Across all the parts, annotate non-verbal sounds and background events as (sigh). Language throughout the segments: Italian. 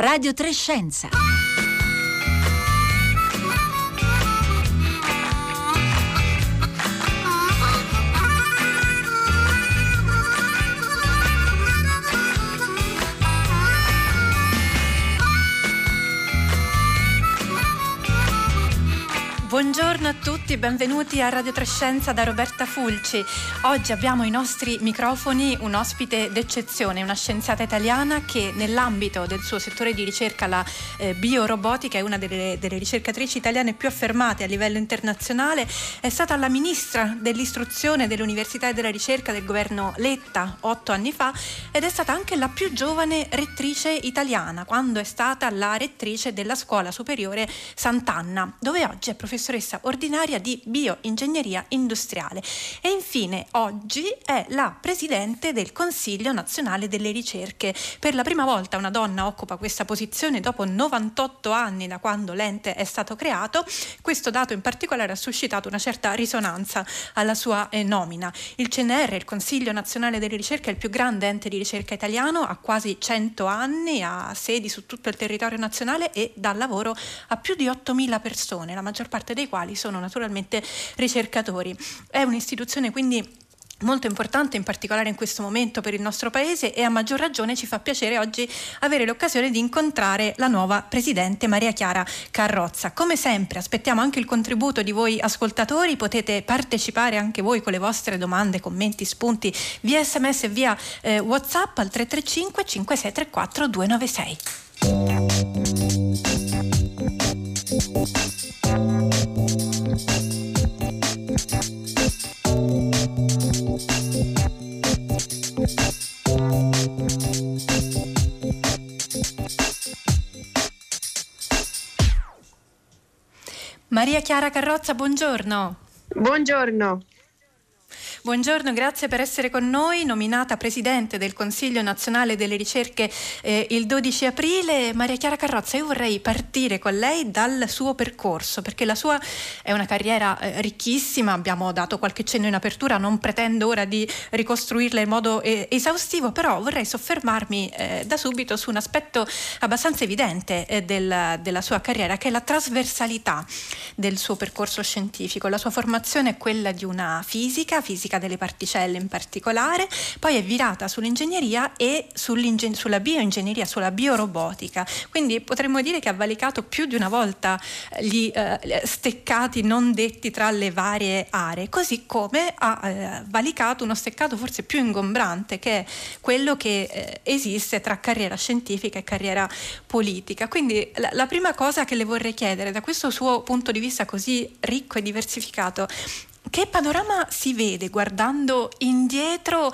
Radio Trescenza. Buongiorno a tutti, benvenuti a Radio Trescenza da Roberta Fulci. Oggi abbiamo ai nostri microfoni un ospite d'eccezione, una scienziata italiana che nell'ambito del suo settore di ricerca, la eh, biorobotica, è una delle, delle, ricercatrici italiane più affermate a livello internazionale. È stata la ministra dell'istruzione, dell'università e della ricerca del governo Letta otto anni fa ed è stata anche la più giovane rettrice italiana quando è stata la rettrice della scuola superiore Sant'Anna, dove oggi è professoressa professoressa ordinaria di bioingegneria industriale e infine oggi è la presidente del Consiglio nazionale delle ricerche. Per la prima volta una donna occupa questa posizione dopo 98 anni da quando l'ente è stato creato. Questo dato in particolare ha suscitato una certa risonanza alla sua eh, nomina. Il CNR, il Consiglio nazionale delle ricerche, è il più grande ente di ricerca italiano, ha quasi 100 anni, ha sedi su tutto il territorio nazionale e dà lavoro a più di 8.000 persone, la maggior parte dei quali sono naturalmente ricercatori. È un'istituzione quindi molto importante in particolare in questo momento per il nostro paese e a maggior ragione ci fa piacere oggi avere l'occasione di incontrare la nuova presidente Maria Chiara Carrozza. Come sempre aspettiamo anche il contributo di voi ascoltatori, potete partecipare anche voi con le vostre domande, commenti, spunti via sms e via eh, whatsapp al 335 5634 296. Maria Chiara Carrozza, buongiorno. Buongiorno. Buongiorno, grazie per essere con noi, nominata Presidente del Consiglio nazionale delle ricerche eh, il 12 aprile. Maria Chiara Carrozza, io vorrei partire con lei dal suo percorso, perché la sua è una carriera eh, ricchissima, abbiamo dato qualche cenno in apertura, non pretendo ora di ricostruirla in modo eh, esaustivo, però vorrei soffermarmi eh, da subito su un aspetto abbastanza evidente eh, del, della sua carriera, che è la trasversalità del suo percorso scientifico. La sua formazione è quella di una fisica, fisica delle particelle in particolare, poi è virata sull'ingegneria e sulla bioingegneria, sulla biorobotica. Quindi potremmo dire che ha valicato più di una volta gli eh, steccati non detti tra le varie aree, così come ha eh, valicato uno steccato forse più ingombrante che è quello che eh, esiste tra carriera scientifica e carriera politica. Quindi la, la prima cosa che le vorrei chiedere da questo suo punto di vista così ricco e diversificato che panorama si vede guardando indietro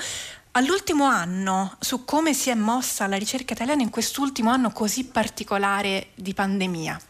all'ultimo anno su come si è mossa la ricerca italiana in quest'ultimo anno così particolare di pandemia?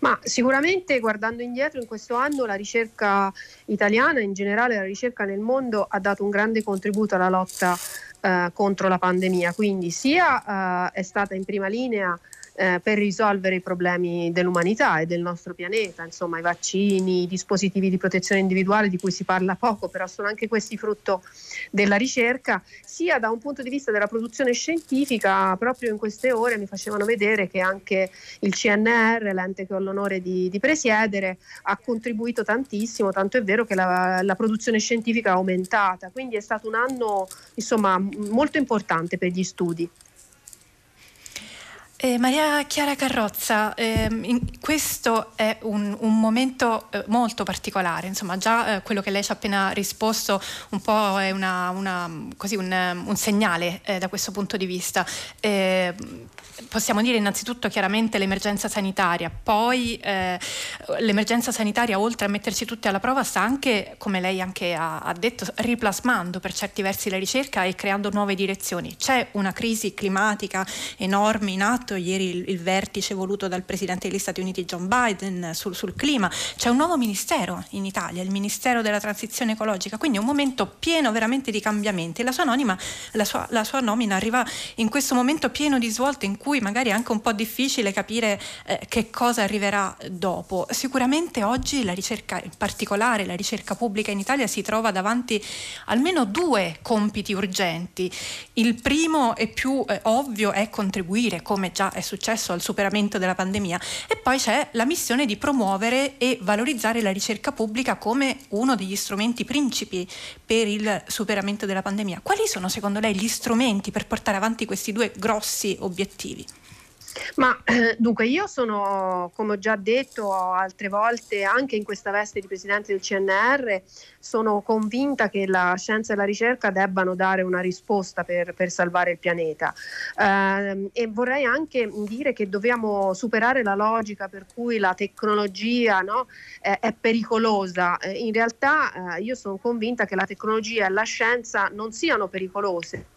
Ma sicuramente guardando indietro in questo anno la ricerca italiana, in generale la ricerca nel mondo, ha dato un grande contributo alla lotta eh, contro la pandemia, quindi sia eh, è stata in prima linea eh, per risolvere i problemi dell'umanità e del nostro pianeta, insomma i vaccini, i dispositivi di protezione individuale di cui si parla poco, però sono anche questi frutto della ricerca, sia da un punto di vista della produzione scientifica, proprio in queste ore mi facevano vedere che anche il CNR, l'ente che ho l'onore di, di presiedere, ha contribuito tantissimo, tanto è vero che la, la produzione scientifica è aumentata, quindi è stato un anno insomma, molto importante per gli studi. Eh, Maria Chiara Carrozza, ehm, questo è un, un momento eh, molto particolare, insomma già eh, quello che lei ci ha appena risposto un po' è una, una, così un, un segnale eh, da questo punto di vista. Possiamo dire innanzitutto chiaramente l'emergenza sanitaria, poi eh, l'emergenza sanitaria oltre a metterci tutti alla prova sta anche, come lei anche ha, ha detto, riplasmando per certi versi la ricerca e creando nuove direzioni. C'è una crisi climatica enorme in atto, ieri il, il vertice voluto dal Presidente degli Stati Uniti John Biden sul, sul clima, c'è un nuovo ministero in Italia, il Ministero della Transizione Ecologica, quindi un momento pieno veramente di cambiamenti. La sua, anonima, la sua, la sua nomina arriva in questo momento pieno di svolte in cui magari è anche un po' difficile capire eh, che cosa arriverà dopo. Sicuramente oggi la ricerca, in particolare la ricerca pubblica in Italia, si trova davanti almeno due compiti urgenti. Il primo e più eh, ovvio è contribuire, come già è successo al superamento della pandemia, e poi c'è la missione di promuovere e valorizzare la ricerca pubblica come uno degli strumenti principi per il superamento della pandemia. Quali sono secondo lei gli strumenti per portare avanti questi due grossi obiettivi? Ma eh, dunque io sono, come ho già detto altre volte, anche in questa veste di presidente del CNR, sono convinta che la scienza e la ricerca debbano dare una risposta per, per salvare il pianeta. Eh, e vorrei anche dire che dobbiamo superare la logica per cui la tecnologia no, è, è, pericolosa. Eh, in realtà eh, io sono convinta che la tecnologia e la scienza non siano pericolose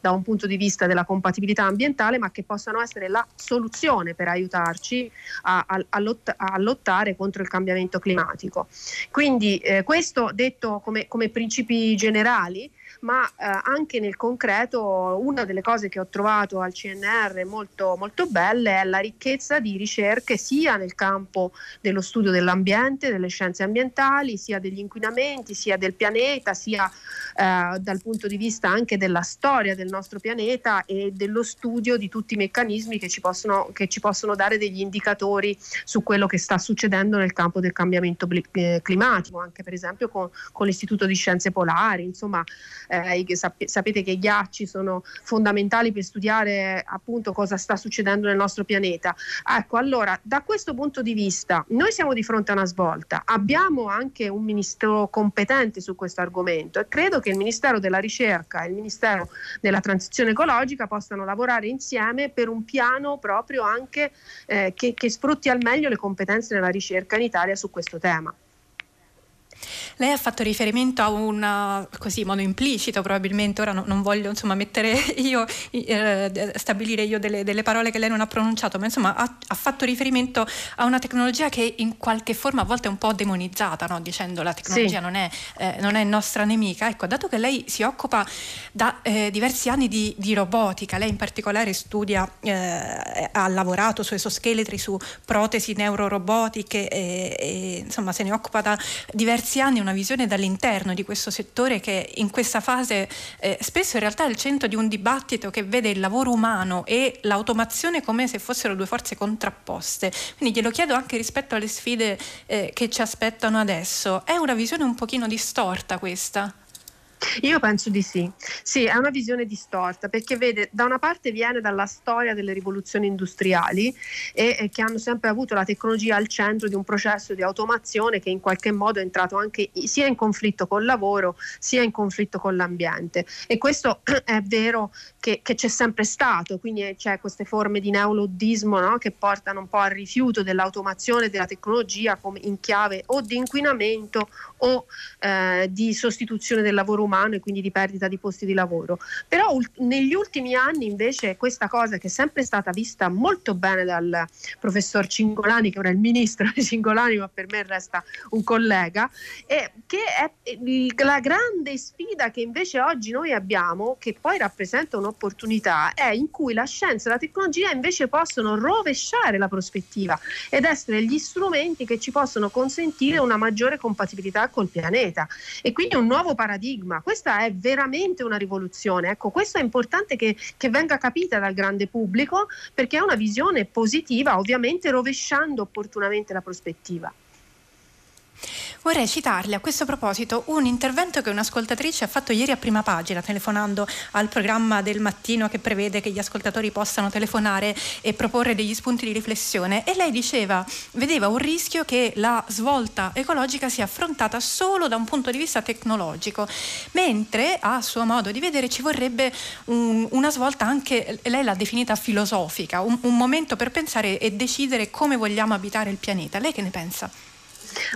da un punto di vista della compatibilità ambientale, ma che possano essere la soluzione per aiutarci a, a, a, lot, a lottare contro il cambiamento climatico. Quindi eh, questo detto come, come principi generali, ma eh, anche nel concreto una delle cose che ho trovato al CNR molto, molto belle è la ricchezza di ricerche sia nel campo dello studio dell'ambiente, delle scienze ambientali, sia degli inquinamenti, sia del pianeta, sia eh, dal punto di vista anche della storia del nostro pianeta e dello studio di tutti i meccanismi che ci possono, che ci possono dare degli indicatori su quello che sta succedendo nel campo del cambiamento eh, climatico, anche per esempio con, con l'Istituto di Scienze Polari, insomma eh, sapete che i ghiacci sono fondamentali per studiare appunto cosa sta succedendo nel nostro pianeta. Ecco, allora da questo punto di vista noi siamo di fronte a una svolta, abbiamo anche un ministro competente su questo argomento e credo che il Ministero della Ricerca e il Ministero della Transizione Ecologica possano lavorare insieme per un piano proprio anche eh, che, che sfrutti al meglio le competenze della ricerca in Italia su questo tema. Lei ha fatto riferimento a un così modo implicito probabilmente, ora no, non voglio insomma mettere (laughs) io, eh, stabilire io delle, delle, parole che lei non ha pronunciato, ma insomma ha, ha, fatto riferimento a una tecnologia che in qualche forma a volte è un po' demonizzata, no? dicendo la tecnologia sì. non, è, eh, non, è, nostra nemica. Ecco, dato che lei si occupa da eh, diversi anni di, di, robotica, lei in particolare studia, eh, ha lavorato su esoscheletri, su protesi neurorobotiche e, e insomma se ne occupa da diversi anni una visione dall'interno di questo settore che in questa fase eh, spesso in realtà è il centro di un dibattito che vede il lavoro umano e l'automazione come se fossero due forze contrapposte. Quindi glielo chiedo anche rispetto alle sfide eh, che ci aspettano adesso. È una visione un pochino distorta questa? Io penso di sì. Sì, è una visione distorta perché vede, da una parte viene dalla storia delle rivoluzioni industriali e, e, che hanno sempre avuto la tecnologia al centro di un processo di automazione che in qualche modo è entrato anche sia in conflitto col lavoro sia in conflitto con l'ambiente. E questo (clears throat) è vero che, che c'è sempre stato, quindi c'è queste forme di neoluddismo no? che portano un po' al rifiuto dell'automazione della tecnologia come in chiave o di inquinamento o eh, di sostituzione del lavoro umano e quindi di perdita di posti di lavoro. Però ul- negli ultimi anni invece questa cosa che è sempre stata vista molto bene dal professor Cingolani, che ora è il ministro Cingolani, ma per me resta un collega, è che è il, la grande sfida che invece oggi noi abbiamo, che poi rappresenta un'opportunità, è in cui la scienza e la tecnologia invece possono rovesciare la prospettiva ed essere gli strumenti che ci possono consentire una maggiore compatibilità col pianeta e quindi un nuovo paradigma prima. Questa è veramente una rivoluzione. Ecco, questo è importante che, che venga capita dal grande pubblico perché è una visione positiva, ovviamente rovesciando opportunamente la prospettiva. Vorrei citarle a questo proposito un intervento che un'ascoltatrice ha fatto ieri a prima pagina, telefonando al programma del mattino che prevede che gli ascoltatori possano telefonare e proporre degli spunti di riflessione. E lei diceva, vedeva un rischio che la svolta ecologica sia affrontata solo da un punto di vista tecnologico, mentre a suo modo di vedere ci vorrebbe un, una svolta anche, lei l'ha definita filosofica, un, un momento per pensare e decidere come vogliamo abitare il pianeta. Lei che ne pensa?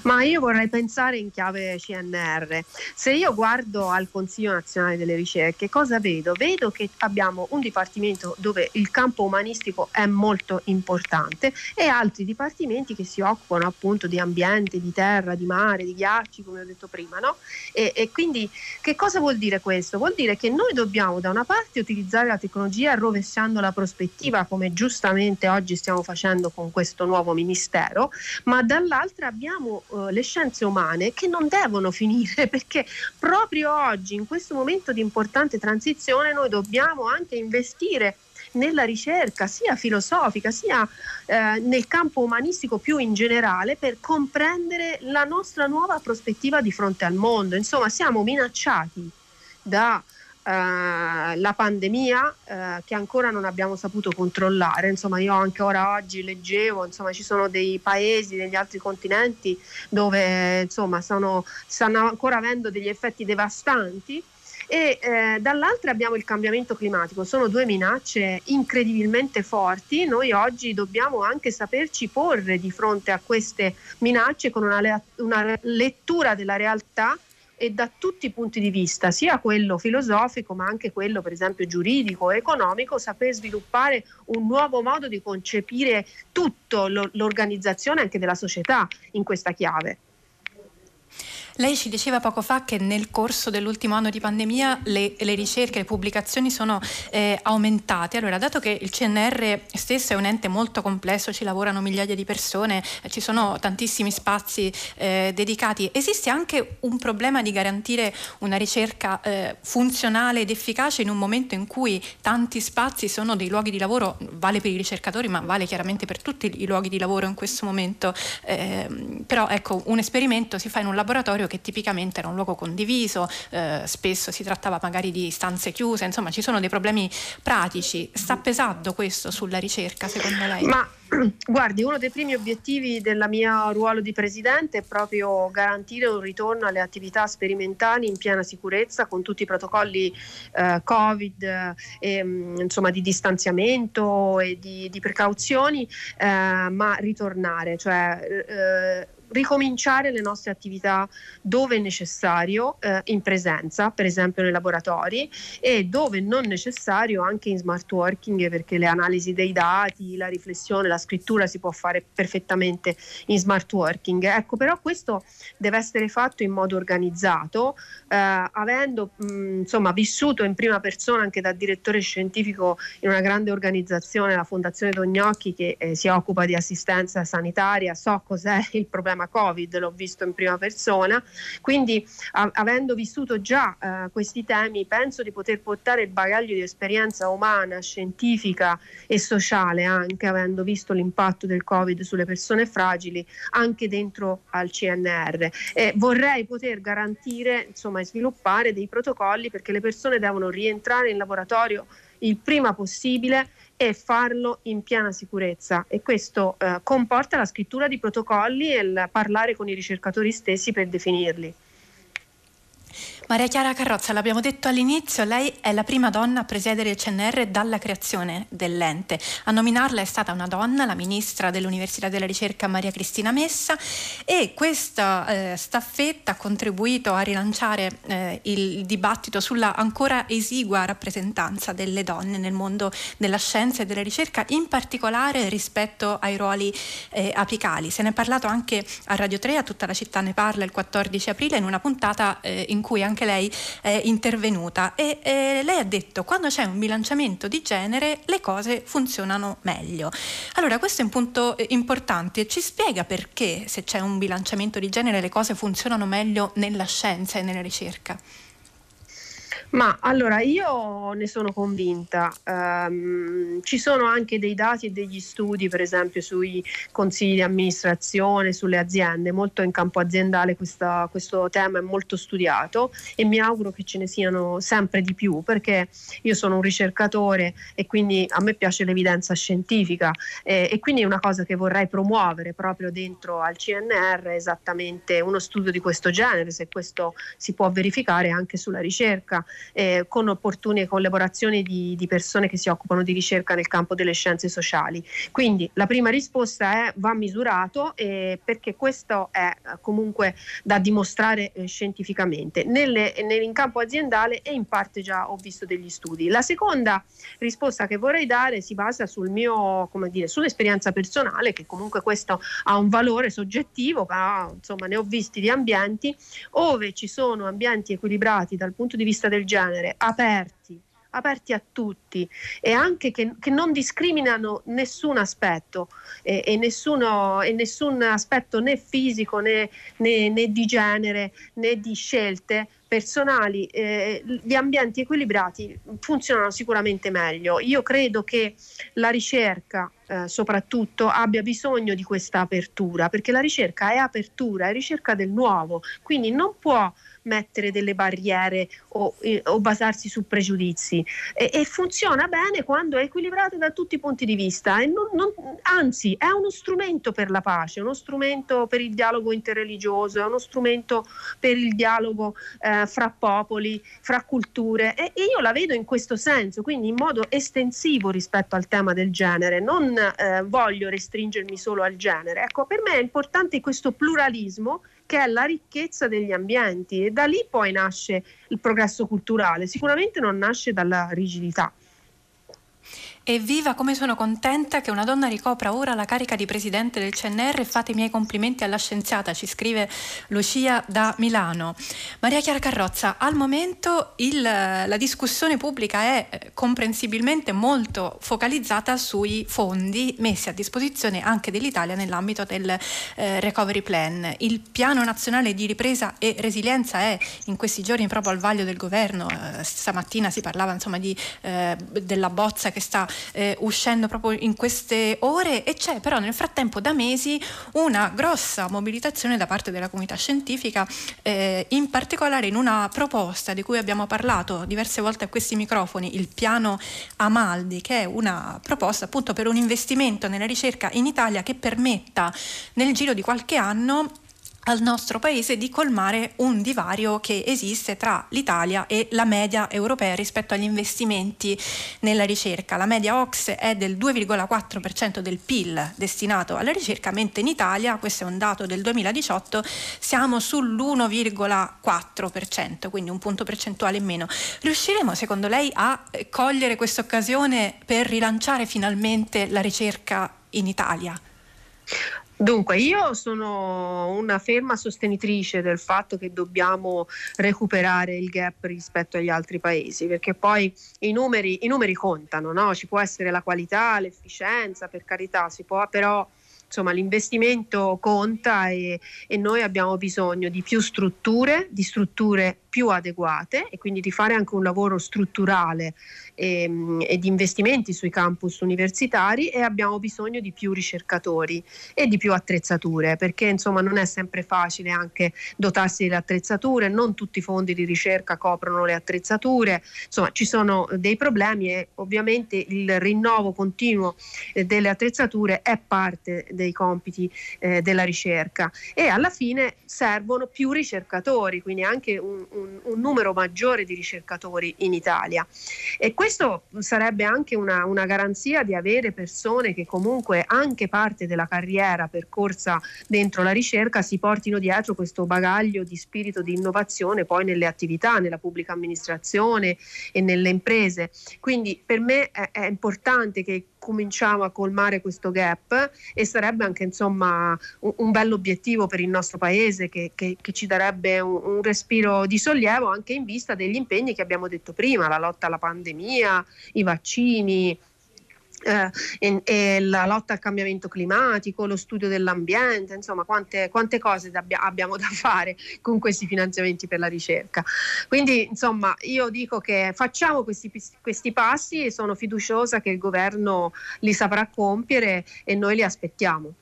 Ma io vorrei pensare in chiave CNR. Se io guardo al Consiglio nazionale delle ricerche, cosa vedo? Vedo che abbiamo un dipartimento dove il campo umanistico è molto importante e altri dipartimenti che si occupano appunto di ambiente, di terra, di mare, di ghiacci, come ho detto prima. No? E, e quindi che cosa vuol dire questo? Vuol dire che noi dobbiamo da una parte utilizzare la tecnologia rovesciando la prospettiva, come giustamente oggi stiamo facendo con questo nuovo ministero, ma dall'altra abbiamo uh, le scienze umane che non devono (laughs) finire perché proprio oggi, in questo momento di importante transizione, noi dobbiamo anche investire nella ricerca sia filosofica sia eh, nel campo umanistico più in generale per comprendere la nostra nuova prospettiva di fronte al mondo. Insomma, siamo minacciati da Uh, la pandemia uh, che ancora non abbiamo saputo controllare. Insomma, io anche ora oggi leggevo, insomma, ci sono dei paesi, degli altri continenti dove insomma, sono, stanno ancora avendo degli effetti devastanti. E eh, dall'altra abbiamo il cambiamento climatico, sono due minacce incredibilmente forti. Noi oggi dobbiamo anche saperci porre di fronte a queste minacce con una, una lettura della realtà e da tutti i punti di vista, sia quello filosofico ma anche quello per esempio giuridico e economico, saper sviluppare un nuovo modo di concepire tutta l'organizzazione anche della società in questa chiave. Lei ci diceva poco fa che nel corso dell'ultimo anno di pandemia le, le ricerche, le pubblicazioni sono eh, aumentate. Allora, dato che il CNR stesso è un ente molto complesso, ci lavorano migliaia di persone, eh, ci sono tantissimi spazi eh, dedicati, esiste anche un problema di garantire una ricerca eh, funzionale ed efficace in un momento in cui tanti spazi sono dei luoghi di lavoro, vale per i ricercatori, ma vale chiaramente per tutti i luoghi di lavoro in questo momento. Ehm, però ecco, un esperimento si fa in un laboratorio che tipicamente era un luogo condiviso, eh, spesso si trattava magari di stanze chiuse, insomma ci sono dei problemi pratici. Sta pesando questo sulla ricerca secondo lei? Ma (clears throat) guardi, uno dei primi obiettivi del mio ruolo di presidente è proprio garantire un ritorno alle attività sperimentali in piena sicurezza con tutti i protocolli eh, Covid, eh, insomma di distanziamento e di, di precauzioni, eh, ma ritornare, cioè eh, ricominciare le nostre attività dove necessario eh, in presenza, per esempio nei laboratori, e dove non necessario anche in smart working, perché le analisi dei dati, la riflessione, la scrittura si può fare perfettamente in smart working. Ecco, però questo deve essere fatto in modo organizzato, eh, avendo mh, insomma vissuto in prima persona anche da direttore scientifico in una grande organizzazione, la Fondazione Dognocchi, che eh, si occupa di assistenza sanitaria, so cos'è il problema tema Covid, l'ho visto in prima persona, quindi a- avendo vissuto già eh, questi temi penso di poter portare il bagaglio di esperienza umana, scientifica e sociale, anche avendo visto l'impatto del Covid sulle persone fragili, anche dentro al CNR. E vorrei poter garantire insomma, e sviluppare dei protocolli perché le persone devono rientrare in laboratorio il prima possibile e farlo in piena sicurezza e questo eh, comporta la scrittura di protocolli e il parlare con i ricercatori stessi per definirli. Maria Chiara Carrozza, l'abbiamo detto all'inizio, lei è la prima donna a presiedere il CNR dalla creazione dell'ente. A nominarla è stata una donna, la ministra dell'Università della Ricerca Maria Cristina Messa e questa eh, staffetta ha contribuito a rilanciare eh, il dibattito sulla ancora esigua rappresentanza delle donne nel mondo della scienza e della ricerca, in particolare rispetto ai ruoli eh, apicali. Se ne è parlato anche a Radio 3, a tutta la città ne parla il 14 aprile in una puntata eh, in cui anche anche lei è intervenuta e eh, lei ha detto quando c'è un bilanciamento di genere le cose funzionano meglio. Allora questo è un punto eh, importante, ci spiega perché se c'è un bilanciamento di genere le cose funzionano meglio nella scienza e nella ricerca? Ma allora io ne sono convinta, um, ci sono anche dei dati e degli studi per esempio sui consigli di amministrazione, sulle aziende, molto in campo aziendale questa, questo tema è molto studiato e mi auguro che ce ne siano sempre di più perché io sono un ricercatore e quindi a me piace l'evidenza scientifica. Eh, e quindi è una cosa che vorrei promuovere proprio dentro al CNR esattamente uno studio di questo genere, se questo si può verificare anche sulla ricerca eh, con opportune collaborazioni di, di, persone che si occupano di ricerca nel campo delle scienze sociali. Quindi la prima risposta è va misurato eh, perché questo è eh, comunque da dimostrare eh, scientificamente. Nelle, nel, in campo aziendale e in parte già ho visto degli studi. La seconda risposta che vorrei dare si basa sul mio, come dire, sull'esperienza personale, che comunque questo ha un valore soggettivo, ma insomma ne ho visti di ambienti dove ci sono ambienti equilibrati dal punto di vista del genere, aperti, aperti a tutti e anche che, che non discriminano nessun aspetto e, e, nessuno, e, nessun aspetto né fisico né, né, né di genere né di scelte personali, eh, gli ambienti equilibrati funzionano sicuramente meglio. Io credo che la ricerca eh, soprattutto abbia bisogno di questa apertura, perché la ricerca è apertura, è ricerca del nuovo, quindi non può mettere delle barriere o, eh, o basarsi su pregiudizi. E, e, funziona bene quando è equilibrata da tutti i punti di vista e non, non, anzi è uno strumento per la pace, uno strumento per il dialogo interreligioso, è uno strumento per il dialogo eh, fra popoli, fra culture. E, e, io la vedo in questo senso, quindi in modo estensivo rispetto al tema del genere, non eh, voglio restringermi solo al genere. Ecco, per me è importante questo pluralismo che è la ricchezza degli ambienti e da lì poi nasce il progresso culturale, sicuramente non nasce dalla rigidità. Evviva come sono contenta che una donna ricopra ora la carica di presidente del CNR fate i miei complimenti alla scienziata, ci scrive Lucia da Milano. Maria Chiara Carrozza, al momento il, la discussione pubblica è eh, comprensibilmente molto focalizzata sui fondi messi a disposizione anche dell'Italia nell'ambito del eh, Recovery Plan. Il piano nazionale di ripresa e resilienza è in questi giorni proprio al vaglio del governo, eh, stamattina si parlava insomma di, eh, della bozza che sta eh, uscendo proprio in queste ore e c'è però nel frattempo da mesi una grossa mobilitazione da parte della comunità scientifica, eh, in particolare in una proposta di cui abbiamo parlato diverse volte a questi microfoni, il piano Amaldi, che è una proposta appunto per un investimento nella ricerca in Italia che permetta nel giro di qualche anno al nostro paese di colmare un divario che esiste tra l'Italia e la media europea rispetto agli investimenti nella ricerca. La media OX è del 2,4% del PIL destinato alla ricerca, mentre in Italia, questo è un dato del 2018, siamo sull'1,4%, quindi un punto percentuale in meno. Riusciremo secondo lei a cogliere questa occasione per rilanciare finalmente la ricerca in Italia? Dunque, io sono una ferma sostenitrice del fatto che dobbiamo recuperare il gap rispetto agli altri paesi, perché poi i numeri, i numeri contano, no? ci può essere la qualità, l'efficienza, per carità, si può, però insomma l'investimento conta e, e, noi abbiamo bisogno di più strutture, di strutture più adeguate e quindi di fare anche un lavoro strutturale e, ehm, e, di investimenti sui campus universitari e abbiamo bisogno di più ricercatori e di più attrezzature perché insomma non è sempre facile anche dotarsi delle attrezzature, non tutti i fondi di ricerca coprono le attrezzature, insomma ci sono dei problemi e ovviamente il rinnovo continuo eh, delle attrezzature è parte dei compiti eh, della ricerca e alla fine servono più ricercatori, quindi anche un, un, un numero maggiore di ricercatori in Italia. E questo sarebbe anche una, una garanzia di avere persone che comunque anche parte della carriera percorsa dentro la ricerca si portino dietro questo bagaglio di spirito di innovazione poi nelle attività, nella pubblica amministrazione e nelle imprese. Quindi per me è, è importante che cominciamo a colmare questo gap e sarebbe anche insomma un, un bell'obiettivo per il nostro paese che, che, che ci darebbe un, un, respiro di sollievo anche in vista degli impegni che abbiamo detto prima, la lotta alla pandemia, i vaccini, eh, e, e la lotta al cambiamento climatico, lo studio dell'ambiente, insomma quante, quante cose da, abbiamo da fare con questi finanziamenti per la ricerca. Quindi insomma io dico che facciamo questi, questi passi e sono fiduciosa che il governo li saprà compiere e noi li aspettiamo.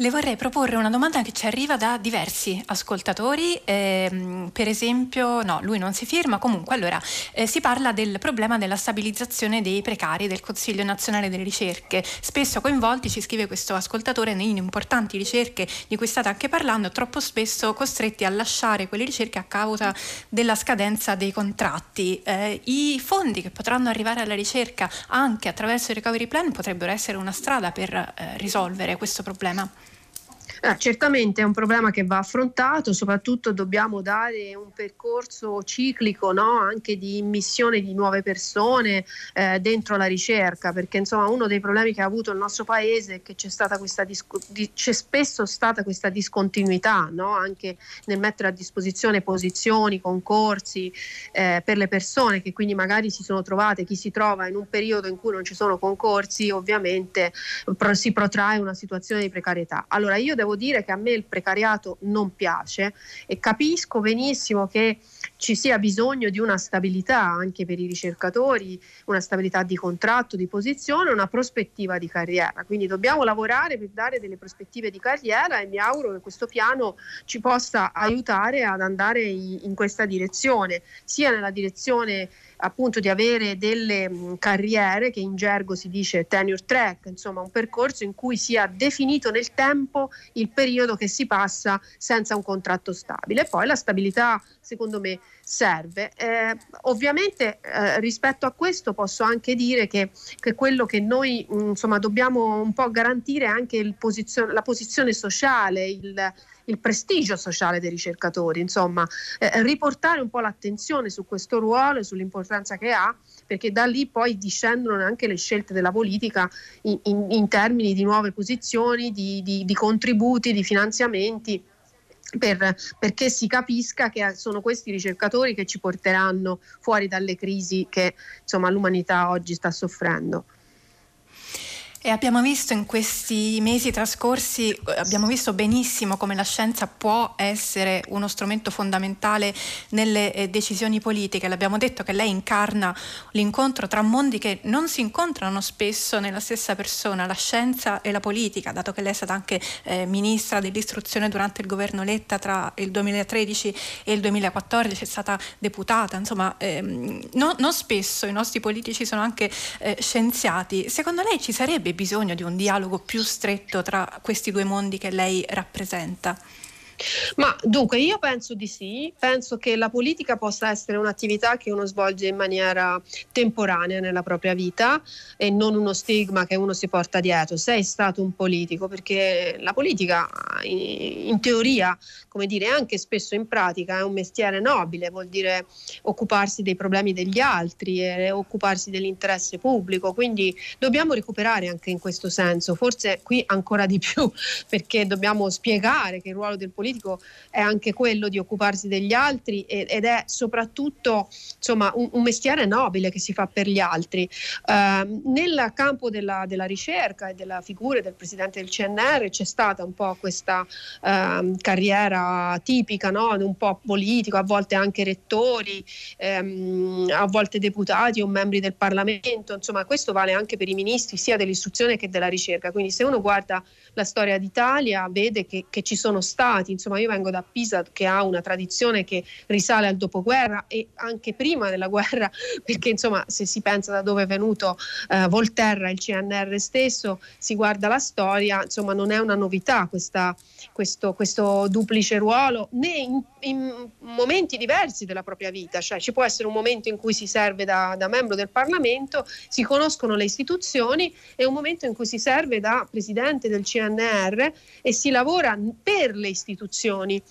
Le vorrei proporre una domanda che ci arriva da diversi ascoltatori, eh, per esempio, no, lui non si firma, comunque allora eh, si parla del problema della stabilizzazione dei precari del Consiglio nazionale delle ricerche, spesso coinvolti, ci scrive questo ascoltatore, in importanti ricerche di cui state anche parlando, troppo spesso costretti a lasciare quelle ricerche a causa della scadenza dei contratti. Eh, I fondi che potranno arrivare alla ricerca anche attraverso il recovery plan potrebbero essere una strada per eh, risolvere questo problema. Eh, certamente è un problema che va affrontato, soprattutto dobbiamo dare un percorso ciclico no? anche di immissione di nuove persone eh, dentro la ricerca, perché insomma uno dei problemi che ha avuto il nostro paese è che c'è, stata questa disco- di- c'è spesso stata questa discontinuità no? anche nel mettere a disposizione posizioni, concorsi eh, per le persone che quindi magari si sono trovate, chi si trova in un periodo in cui non ci sono concorsi ovviamente pro- si protrae una situazione di precarietà. Allora io devo devo dire che a me il precariato non piace e capisco benissimo che ci sia bisogno di una stabilità anche per i ricercatori, una stabilità di contratto, di posizione, una prospettiva di carriera. Quindi dobbiamo lavorare per dare delle prospettive di carriera e mi auguro che questo piano ci possa aiutare ad andare in questa direzione, sia nella direzione appunto di avere delle mh, carriere che in gergo si dice tenure track, insomma un percorso in cui sia definito nel tempo il periodo che si passa senza un contratto stabile. Poi la stabilità secondo me serve. Eh, ovviamente eh, rispetto a questo posso anche dire che, che quello che noi mh, insomma dobbiamo un po' garantire è anche posizio- la posizione sociale, il, il prestigio sociale dei ricercatori, insomma, eh, riportare un po' l'attenzione su questo ruolo e sull'importanza che ha, perché da lì poi discendono anche le scelte della politica in, in, in termini di nuove posizioni, di, di, di contributi, di finanziamenti. Per, perché si capisca che sono questi ricercatori che ci porteranno fuori dalle crisi che insomma, l'umanità oggi sta soffrendo. E abbiamo visto in questi mesi trascorsi, abbiamo visto benissimo come la scienza può essere uno strumento fondamentale nelle eh, decisioni politiche. L'abbiamo detto che lei incarna l'incontro tra mondi che non si incontrano spesso nella stessa persona, la scienza e la politica, dato che lei è stata anche eh, ministra dell'istruzione durante il governo Letta tra il 2013 e il 2014, è stata deputata, insomma, ehm, no, non spesso i nostri politici sono anche eh, scienziati. Secondo lei ci sarebbe sarebbe bisogno di un dialogo più stretto tra questi due mondi che lei rappresenta? Ma dunque io penso di sì, penso che la politica possa essere un'attività che uno svolge in maniera temporanea nella propria vita e non uno stigma che uno si porta dietro. Sei stato un politico perché la politica in, teoria, come dire, anche spesso in pratica è un mestiere nobile, vuol dire occuparsi dei problemi degli altri e occuparsi dell'interesse pubblico, quindi dobbiamo recuperare anche in questo senso, forse qui ancora di più (laughs) perché dobbiamo spiegare che il ruolo del politico politico è anche quello di occuparsi degli altri ed è soprattutto insomma, un, un mestiere nobile che si fa per gli altri. Uh, nel campo della, della, ricerca e della figura del presidente del CNR c'è stata un po' questa uh, carriera tipica, no? un po' politico, a volte anche rettori, um, a volte deputati o membri del Parlamento, insomma questo vale anche per i ministri sia dell'istruzione che della ricerca. Quindi se uno guarda la storia d'Italia vede che, che ci sono stati insomma io vengo da Pisa che ha una tradizione che risale al dopoguerra e anche prima della guerra, (laughs) perché insomma se si pensa da dove è venuto eh, Volterra, il CNR stesso, si guarda la storia, insomma non è una novità questa, questo, questo, duplice ruolo né in, in, momenti diversi della propria vita, cioè ci può essere un momento in cui si serve da, da membro del Parlamento, si conoscono le istituzioni e un momento in cui si serve da presidente del CNR e si lavora per le istituzioni istituzioni.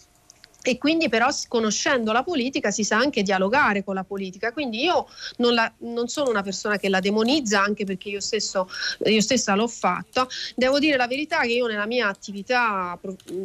E quindi però conoscendo la politica si sa anche dialogare con la politica. Quindi io non, la, non, sono una persona che la demonizza anche perché io, stesso, io stessa l'ho fatto devo dire la verità che io nella mia attività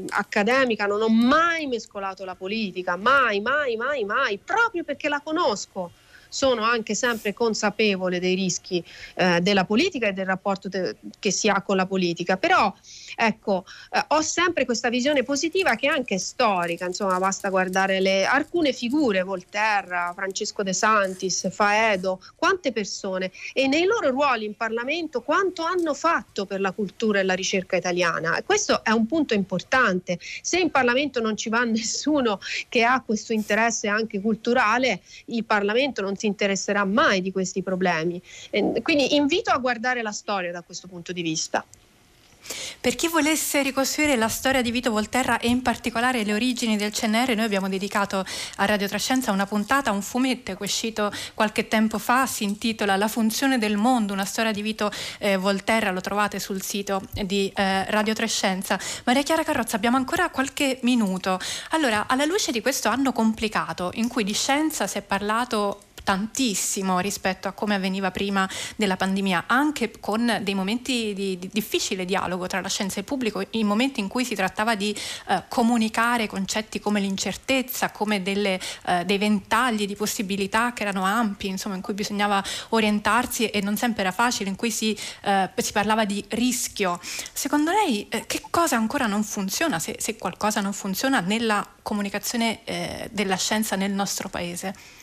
accademica non ho mai mescolato la politica mai mai mai mai proprio perché la conosco sono anche sempre consapevole dei rischi eh, della politica e del rapporto te- che si ha con la politica, però ecco, eh, ho sempre questa visione positiva che è anche storica, insomma basta guardare le, alcune figure, Volterra, Francesco De Santis, Faedo, quante persone e nei loro ruoli in Parlamento quanto hanno fatto per la cultura e la ricerca italiana. Questo è un punto importante. Se in Parlamento non ci va (laughs) nessuno che ha questo interesse anche culturale, il Parlamento non si si interesserà mai di questi problemi. Quindi invito a guardare la storia da questo punto di vista. Per chi volesse ricostruire la storia di Vito Volterra e in particolare le origini del CNR, noi abbiamo dedicato a Radio Trascenza una puntata, un fumetto che è uscito qualche tempo fa, si intitola La funzione del mondo, una storia di Vito eh, Volterra, lo trovate sul sito di eh, Radio Trascenza. Maria Chiara Carrozza, abbiamo ancora qualche minuto. Allora, alla luce di questo anno complicato in cui di scienza si è parlato tantissimo rispetto a come avveniva prima della pandemia, anche con dei momenti di, di difficile dialogo tra la scienza e il pubblico, in momenti in cui si trattava di eh, comunicare concetti come l'incertezza, come delle, eh, dei ventagli di possibilità che erano ampi, insomma, in cui bisognava orientarsi e non sempre era facile, in cui si, eh, si parlava di rischio. Secondo lei eh, che cosa ancora non funziona, se, se, qualcosa non funziona nella comunicazione eh, della scienza nel nostro paese?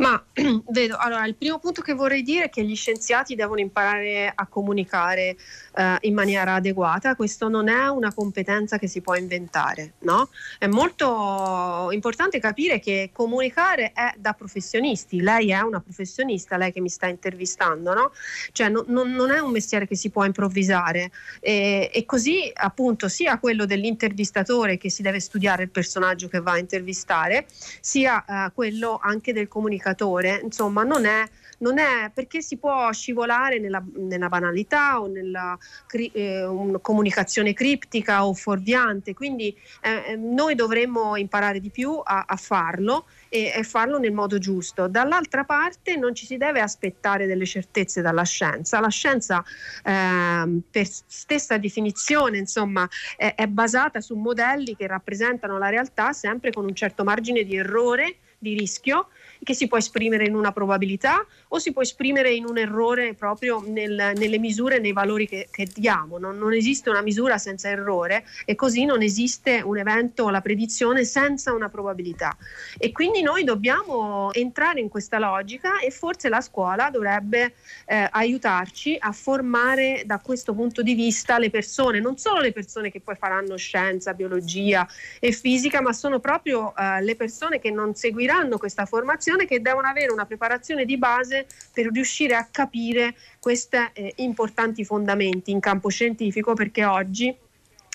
Ma (clears throat) vedo, allora il primo punto che vorrei dire è che gli scienziati devono imparare a comunicare eh, in maniera adeguata, questo non è una competenza che si può inventare, no? È molto importante capire che comunicare è da professionisti, lei è una professionista, lei che mi sta intervistando, no? Cioè no, non, non, è un mestiere che si può improvvisare e, e così appunto sia quello dell'intervistatore che si deve studiare il personaggio che va a intervistare, sia eh, quello anche del del comunicatore, insomma, non è, non è perché si può scivolare nella, nella banalità o nella eh, comunicazione criptica o fuorviante, quindi eh, eh, noi dovremmo imparare di più a, a farlo e, e, farlo nel modo giusto. Dall'altra parte non ci si deve aspettare delle certezze dalla scienza, la scienza eh, per stessa definizione insomma è, è basata su modelli che rappresentano la realtà sempre con un certo margine di errore di rischio che si può esprimere in una probabilità o si può esprimere in un errore proprio nel, nelle misure, nei valori che, che diamo. Non, non, esiste una misura senza errore e così non esiste un evento, la predizione senza una probabilità. E quindi noi dobbiamo entrare in questa logica e forse la scuola dovrebbe eh, aiutarci a formare da questo punto di vista le persone, non solo le persone che poi faranno scienza, biologia e fisica, ma sono proprio eh, le persone che non seguiranno questa formazione formazione che devono avere una preparazione di base per riuscire a capire questi eh, importanti fondamenti in campo scientifico perché oggi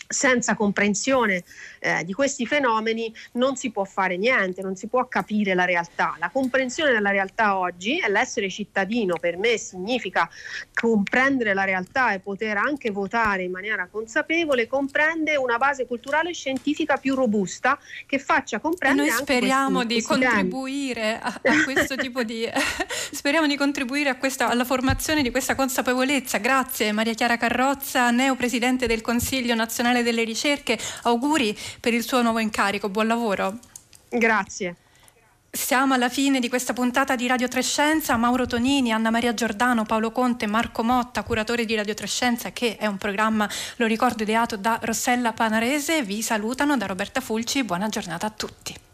senza comprensione eh, di questi fenomeni non si può fare niente, non si può capire la realtà. La comprensione della realtà oggi e l'essere cittadino per me significa comprendere la realtà e poter anche votare in maniera consapevole, comprende una base culturale e scientifica più robusta che faccia comprendere... E noi speriamo di contribuire a, a, questo tipo di... (laughs) (laughs) speriamo di contribuire a questa, alla formazione di questa consapevolezza. Grazie Maria Chiara Carrozza, neo presidente del Consiglio nazionale Nazionale delle Ricerche. Auguri per il suo nuovo incarico, buon lavoro. Grazie. Siamo alla fine di questa puntata di Radio Trescenza. Mauro Tonini, Anna Maria Giordano, Paolo Conte, Marco Motta, curatore di Radio Trescenza, che è un programma, lo ricordo, ideato da Rossella Panarese, vi salutano da Roberta Fulci. Buona giornata a tutti.